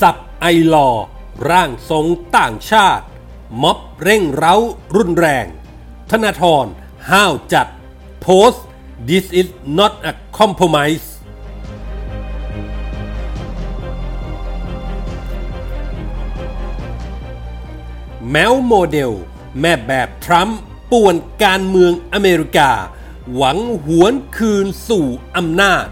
สับไอลอ ร่างทรงต่างชาติ ม็อบเร่งเร้ารุนแรง ธนาธรห้าวจัด โพสต์ this is not a compromise แมวโมเดล แม่แบบทรัมป์ป่วนการเมืองอเมริกา หวังหวนคืนสู่อำนาจ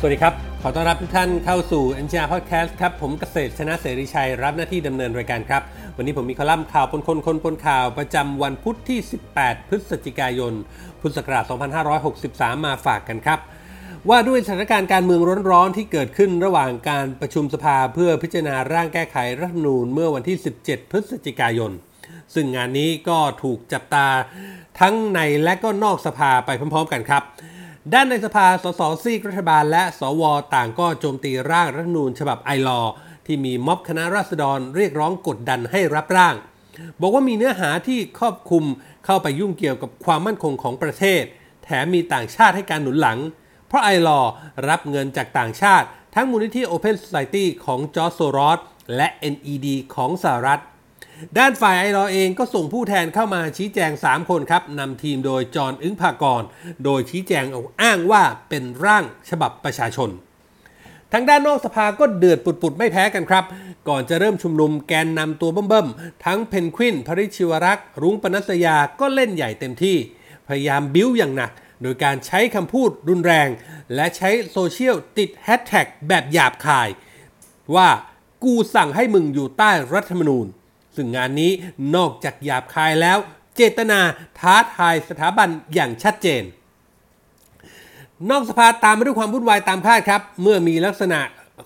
สวัสดีครับ ขอต้อนรับทุกท่านเข้าสู่ n อ r Podcast ครับ ผมเกษตรชนะเสรีชัย รับหน้าที่ดำเนินรายการครับ วันนี้ผมมีคอลัมน์ข่าวปนคนคนปนข่าวประจำวันพุธที่ 18 พฤศจิกายน พุทธศักราช 2563 มาฝากกันครับ ว่าด้วยสถานการณ์การเมืองร้อนๆ ที่เกิดขึ้นระหว่างการประชุมสภาเพื่อพิจารณาร่างแก้ไขรัฐธรรมนูญเมื่อวันที่ 17 พฤศจิกายน ซึ่งงานนี้ก็ถูกจับตาทั้งในและก็นอกสภาไปพร้อม ๆ กันครับ ด้านในสภา สสซีกรัฐบาล และสว ต่างก็โจมตีร่างรัฐธรรมนูญฉบับไอรอที่มีม็อบคณะราษฎรเรียกร้องกดดันให้รับร่าง บอกว่ามีเนื้อหาที่ครอบคลุมเข้าไปยุ่งเกี่ยวกับความมั่นคงของประเทศ แถมมีต่างชาติให้การหนุนหลัง เพราะไอรอรับเงินจากต่างชาติ ทั้งมูลนิธิ Open Society ของจอร์จโซรอสและ NED ของสหรัฐ ด้านฝ่าย iLaw เองก็ส่งผู้แทนเข้ามาชี้แจง 3 คนครับนำทีมโดยจอนอึ๊งภากรณ์ โดยชี้แจงอ้างว่าเป็นร่างฉบับประชาชน ทางด้านนอกสภาก็เดือดปุดๆ ไม่แพ้กันครับ ก่อนจะเริ่มชุมนุมแกนนำตัวเบิ้มๆ ทั้งเพนกวินพริษฐ์ชิวารักษ์ รุ้งปนัสยาก็เล่นใหญ่เต็มที่ พยายามบิ้วอย่างหนัก โดยการใช้คำพูดรุนแรง และใช้โซเชียลติดแฮชแท็กแบบหยาบคาย ว่ากูสั่งให้มึงอยู่ใต้รัฐธรรมนูญ ซึ่งงานนี้นอกจากหยาบคายแล้ว เจตนาท้าทายสถาบันอย่างชัดเจน นอกสภาตามมาด้วยความวุ่นวายตามคาดครับ เมื่อมีลักษณะ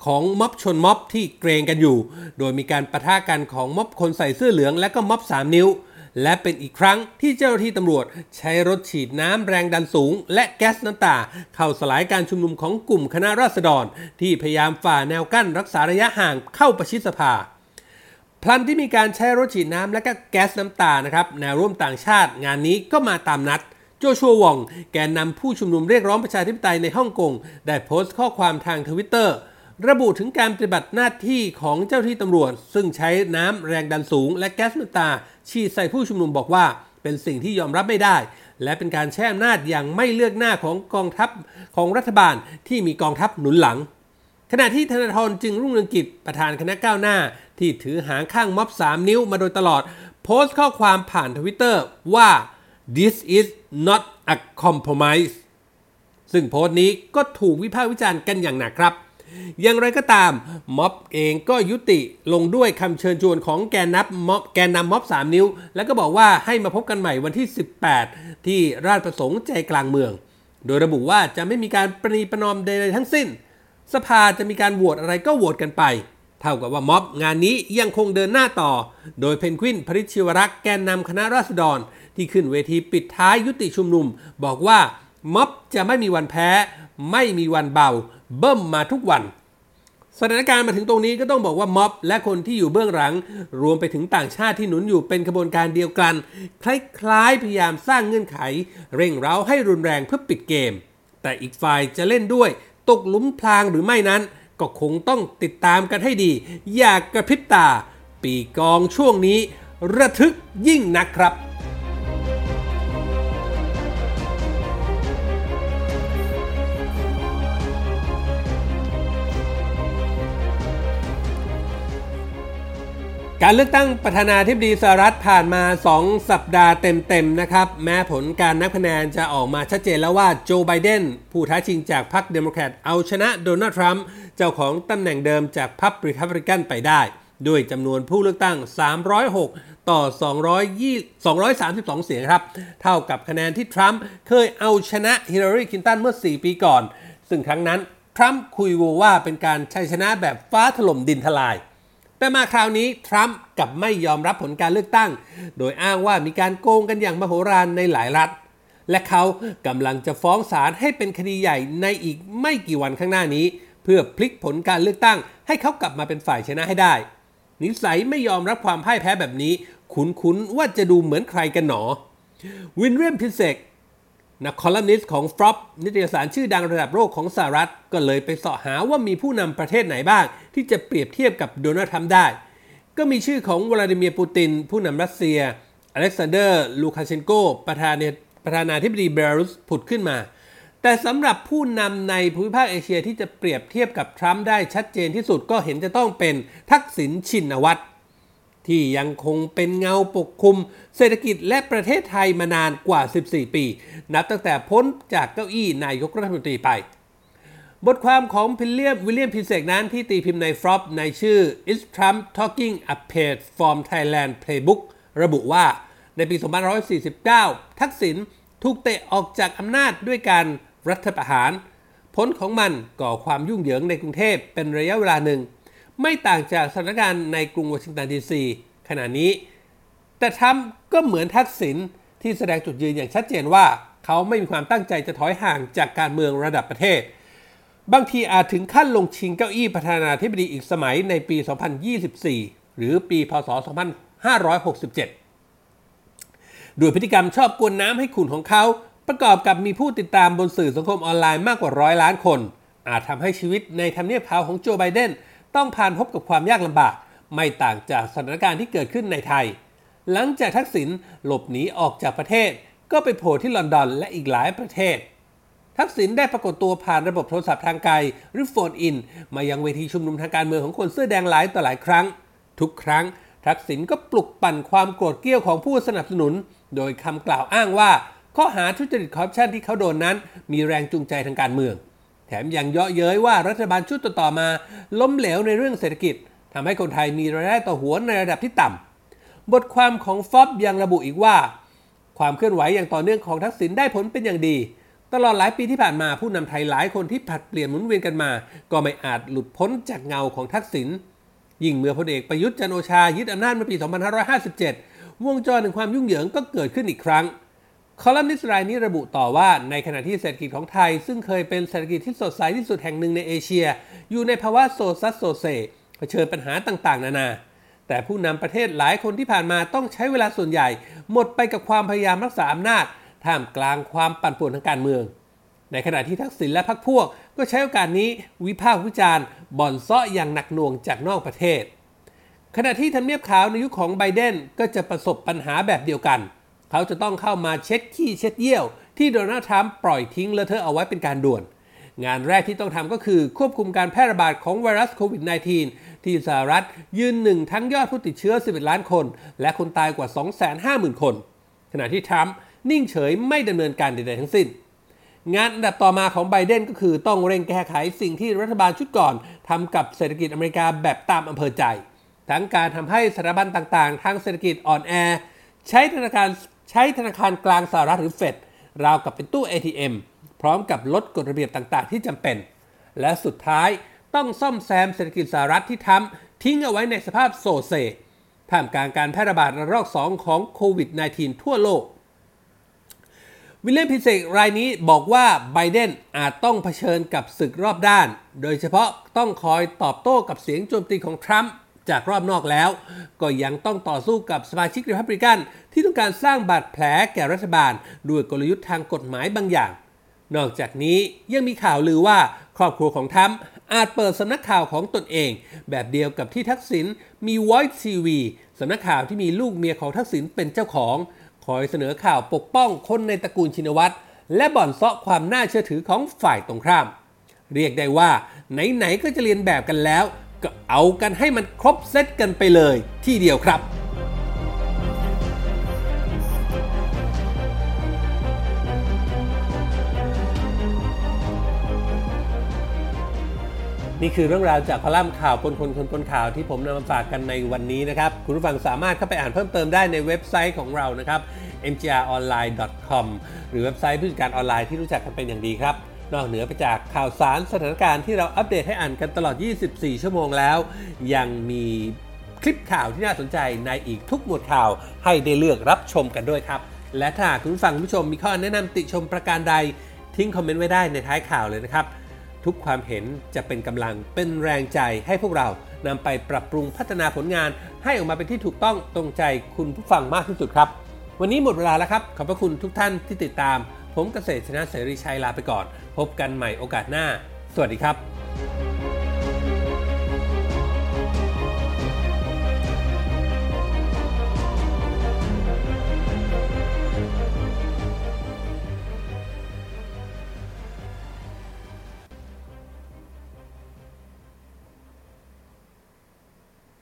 ของม็อบชนม็อบที่เกรงกันอยู่ โดยมีการปะทะกันของม็อบคนใส่เสื้อเหลืองและก็ม็อบ 3 นิ้ว และเป็นอีกครั้งที่เจ้าหน้าที่ตำรวจ ใช้รถฉีดน้ำแรงดันสูง และแก๊สน้ำตา เข้าสลายการชุมนุมของกลุ่มคณะราษฎร ที่พยายามฝ่าแนวกั้นรักษาระยะห่างเข้าประชิดสภา พลันที่มีการใช้รถฉีดน้ำและก็แก๊สน้ำตานะครับแนวร่วมต่างชาติงานนี้ก็มาตามนัดโจชัววอง แกนนำผู้ชุมนุมเรียกร้องประชาธิปไตยในฮ่องกง ได้โพสต์ข้อความทางทวิตเตอร์ระบุถึงการปฏิบัติหน้าที่ของเจ้าที่ตำรวจ ซึ่งใช้น้ำแรงดันสูง และแก๊สน้ำตา ฉีดใส่ผู้ชุมนุมบอกว่า เป็นสิ่งที่ยอมรับไม่ได้ และเป็นการแช่อำนาจอย่างไม่เลือกหน้าของกองทัพของรัฐบาลที่มีกองทัพหนุนหลัง ขณะที่ธนาธรจึงรุ่งเรืองกิจประธานคณะก้าวหน้า ที่ถือหางข้างม็อบ 3 นิ้วมาโดยตลอด โพสต์ข้อความผ่านทวิตเตอร์ว่า this is not a compromise ซึ่งโพสต์นี้ก็ถูกวิพากษ์วิจารณ์กันอย่างหนักครับ อย่างไรก็ตามม็อบเองก็ยุติลงด้วยคำเชิญชวนของแกนนับม็อบแกนนำม็อบ 3 นิ้ว แล้วก็บอกว่าให้มาพบกันใหม่วันที่ 18 ที่ราชประสงค์ใจกลางเมือง โดยระบุว่าจะไม่มีการประนีประนอมใดๆทั้งสิ้น สภาจะมีการโหวตอะไรก็โหวตกันไป เท่ากับว่าม็อบงานนี้ยังคงเดินหน้าต่อ โดยเพนกวินพริชชิวรักษ์แกนนำคณะราษฎร ที่ขึ้นเวทีปิดท้ายยุติชุมนุม บอกว่าม็อบจะไม่มีวันแพ้ ไม่มีวันเบา เบิ้มมาทุกวัน สถานการณ์มาถึงตรงนี้ก็ต้องบอกว่าม็อบ และคนที่อยู่เบื้องหลัง รวมไปถึงต่างชาติที่หนุนอยู่เป็นขบวนการเดียวกัน คล้ายๆพยายามสร้างเงื่อนไข เร่งเร้าให้รุนแรงเพื่อปิดเกม แต่อีกฝ่ายจะเล่นด้วย ตกหลุมพรางหรือไม่นั้น ก็คงต้องติดตามกันให้ดี อย่ากกระพริบตา ปีกองช่วงนี้ ระทึกยิ่งนักครับ การเลือกตั้งประธานาธิบดีสหรัฐผ่านมา 2 สัปดาห์เต็มๆนะครับ แม้ผลการนับคะแนนจะออกมาชัดเจนแล้วว่าโจไบเดนผู้ท้าชิงจากพรรคเดโมแครตเอาชนะโดนัลด์ทรัมป์เจ้าของตำแหน่งเดิมจากพรรครีพับลิกันไปได้ ด้วยจำนวนผู้เลือกตั้ง 306 ต่อ220 232 เสียงครับ เท่ากับคะแนนที่ทรัมป์เคยเอาชนะฮิลลารีคินตันเมื่อ 4 ปีก่อน ซึ่งครั้งนั้นทรัมป์คุยโวว่าเป็นการชัยชนะแบบฟ้าถล่มดินทลาย แต่มาคราวนี้ทรัมป์กับไม่ยอมรับผลการเลือกตั้ง โดยอ้างว่ามีการโกงกันอย่างมโหฬารในหลายรัฐ และเขากำลังจะฟ้องศาลให้เป็นคดีใหญ่ในอีกไม่กี่วันข้างหน้านี้ เพื่อพลิกผลการเลือกตั้ง ให้เขากลับมาเป็นฝ่ายชนะให้ได้ นิสัยไม่ยอมรับความพ่ายแพ้แบบนี้ คุ้นๆว่าจะดูเหมือนใครกันหนอ วิลเลียมเปเซก นักคอลัมนิสต์ของฟรอปนิตยสารชื่อดังระดับโลกของสหรัฐ ก็เลยไปเสาะหาว่ามีผู้นำประเทศไหนบ้าง ที่จะเปรียบเทียบกับโดนัลด์ทรัมป์ได้ ก็มีชื่อของวลาดิเมียร์ปูติน ผู้นำรัสเซีย อเล็กซานเดอร์ ลูคาเชนโก ประธานประธานาธิบดีเบลารุสผุดขึ้นมา แต่สำหรับผู้นำในภูมิภาคเอเชียที่จะเปรียบเทียบกับทรัมป์ได้ชัดเจนที่สุดก็เห็นจะต้องเป็นทักษิณชินวัตร ที่ยังคงเป็นเงาปกคลุม เศรษฐกิจและประเทศไทยมานานกว่า 14 ปี นับตั้งแต่พ้นจากเก้าอี้นายกรัฐมนตรีไป บทความของพิลเลียมวิลเลียมเปเซกนั้นที่ตีพิมพ์ในฟรอปในชื่อ Is Trump Taking a Page from Thailand Playbook ระบุว่าในปี 2549 ทักษิณถูกเตะออกจากอำนาจด้วยการรัฐประหาร ผลของมันก่อความยุ่งเหยิงในกรุงเทพเป็นระยะเวลาหนึ่ง ไม่ต่างจากสถานการณ์ในกรุงวอชิงตันดีซีขณะนี้ แต่ทรัมป์ก็เหมือนทักษิณที่แสดงจุดยืนอย่างชัดเจนว่า เขาไม่มีความตั้งใจจะถอยห่างจากการเมืองระดับประเทศ บางทีอาจถึงขั้นลงชิงเก้าอี้ประธานาธิบดีอีกสมัยในปี 2024 หรือปี พศ 2567 ด้วยพฤติกรรมชอบกวนน้ำให้ขุนของเขาประกอบกับมีผู้ติดตามบนสื่อสังคมออนไลน์มากกว่าร้อยล้านคน อาจทำให้ชีวิตในทำเนียบขาวของโจไบเดน ต้องผ่านพบกับความยากลำบาก ไม่ต่างจากสถานการณ์ที่เกิดขึ้นในไทย หลังจากทักษิณหลบหนีออกจากประเทศ ก็ไปโผล่ที่ลอนดอนและอีกหลายประเทศ ทักษิณได้ปรากฏตัวผ่านระบบโทรศัพท์ทางไกลหรือโฟนอิน มายังเวทีชุมนุมทางการเมืองของคนเสื้อแดงหลายต่อหลายครั้ง ทุกครั้ง ทักษิณก็ปลุกปั่นความโกรธเกรี้ยวของผู้สนับสนุน โดยคำกล่าวอ้างว่า ข้อหาทุจริตคอร์รัปชันที่เขาโดนนั้น มีแรงจูงใจทางการเมือง ถมยังเยาะเย้ยว่ารัฐบาลชุดต่อมา ล้มเหลวในเรื่องเศรษฐกิจทำให้คนไทยมีรายได้ต่อหัวในระดับที่ต่ำบทความของฟอบยังระบุอีกว่า ความเคลื่อนไหวอย่างต่อเนื่องของทักษิณได้ผลเป็นอย่างดี ตลอดหลายปีที่ผ่านมาผู้นำไทยหลายคนที่ผลัดเปลี่ยนหมุนเวียนกันมา ก็ไม่อาจหลุดพ้นจากเงาของทักษิณยิ่งเมื่อพลเอกประยุทธ์จันทร์โอชายึดอำนาจเมื่อปี 2557 วงจรแห่งความยุ่งเหยิงก็เกิดขึ้นอีกครั้ง คอลัมนิสต์รายนี้ระบุต่อว่าในขณะที่เศรษฐกิจของไทย ซึ่งเคยเป็นเศรษฐกิจที่สดใสที่สุดแห่งหนึ่งในเอเชีย อยู่ในภาวะโซซัดโซเซเผชิญปัญหาต่างๆ นานา แต่ผู้นำประเทศหลายคนที่ผ่านมาต้องใช้เวลาส่วนใหญ่ หมดไปกับความพยายามรักษาอำนาจ ท่ามกลางความปั่นป่วนทางการเมือง ในขณะที่ทักษิณและพรรคพวก ก็ใช้โอกาสนี้วิพากษ์วิจารณ์บ่อนซ้ออย่างหนักหน่วงจากนอกประเทศ ขณะที่ทำเนียบขาวในยุคขของไบเดนก็จะประสบปัญหาแบบเดียวกัน เขาจะต้องเข้ามาเช็ดขี้เช็ดเยี่ยว ที่โดนัลด์ทรัมป์ปล่อยทิ้งเลอะเทอะเอาไว้เป็นการด่วน งานแรกที่ต้องทำก็คือควบคุมการแพร่ระบาดของไวรัสโควิด -19 ที่สหรัฐยืนหนึ่งทั้งยอดผู้ติดเชื้อ 11 ล้านคน และคนตายกว่า 250,000 คน ขณะที่ทรัมป์นิ่งเฉยไม่ดำเนินการใดๆทั้งสิ้นงานอันดับต่อมาของไบเดนก็คือต้องเร่งแก้ไขสิ่งที่รัฐบาลชุดก่อนทำกับเศรษฐกิจอเมริกาแบบตามอำเภอใจ ทั้งการทำให้สถาบันต่างๆ ทางเศรษฐกิจอ่อนแอ ใช้ธนาคาร ใช้ธนาคารกลางสหรัฐหรือเฟดราวกับเป็นตู้ ATM พร้อมกับลดกฎระเบียบต่างๆ ที่จำเป็น และสุดท้ายต้องซ่อมแซมเศรษฐกิจสหรัฐที่ทรัมป์ทิ้งเอาไว้ในสภาพโซเซท่ามกลางการแพร่ระบาดระลอก 2 ของโควิด -19 ทั่วโลก วิลเลียมเปเซกรายนี้บอกว่าไบเดนอาจต้องเผชิญกับศึกรอบด้าน โดยเฉพาะต้องคอยตอบโต้กับเสียงโจมตีของทรัมป์ จากรอบนอกแล้ว ก็ยังต้องต่อสู้กับสมาชิกรีพับลิกัน ที่ต้องการสร้างบาดแผลแก่รัฐบาล ด้วยกลยุทธ์ทางกฎหมายบางอย่าง นอกจากนี้ยังมีข่าวลือว่าครอบครัวของทัมอาจเปิดสำนักข่าวของตนเอง แบบเดียวกับที่ทักษิณมี Voice TV สำนักข่าวที่มีลูกเมียของทักษิณเป็นเจ้าของ คอยเสนอข่าวปกป้องคนในตระกูลชินวัตรและบ่อนเซาะความน่าเชื่อถือของฝ่ายตรงข้าม เรียกได้ว่า ไหน ๆ ก็จะเรียนแบบกันแล้ว ก็เอากันให้มันครบเซตกันไปเลยที่เดียวครับนี่คือเรื่องราวจากคอลัมน์ข่าวปนคนคนปนข่าวที่ผมนำมาฝากกันในวันนี้นะครับ คุณผู้ฟังสามารถเข้าไปอ่านเพิ่มเติมได้ในเว็บไซต์ของเรานะครับ mgronline.com หรือเว็บไซต์ผู้จัดการออนไลน์ที่รู้จักกันเป็นอย่างดีครับ นอกเหนือไปจากข่าวสารสถานการณ์ที่เราอัปเดตให้อ่านกันตลอด 24 ชั่วโมงแล้ว ยังมีคลิปข่าวที่น่าสนใจในอีกทุกหมวดข่าวให้ได้เลือกรับชมกันด้วยครับ และถ้าคุณผู้ฟังผู้ชมมีข้อแนะนำติชมประการใด ทิ้งคอมเมนต์ไว้ได้ในท้ายข่าวเลยนะครับ ทุกความเห็นจะเป็นกำลังเป็นแรงใจให้พวกเรานำไปปรับปรุงพัฒนาผลงาน ให้ออกมาเป็นที่ถูกต้องตรงใจคุณผู้ฟังมากที่สุดครับ วันนี้หมดเวลาแล้วครับ ขอบพระคุณทุกท่านที่ติดตาม ผมเกษตรชนะเสรีชัยลาไปก่อน พบกันใหม่โอกาสหน้า สวัสดีครับ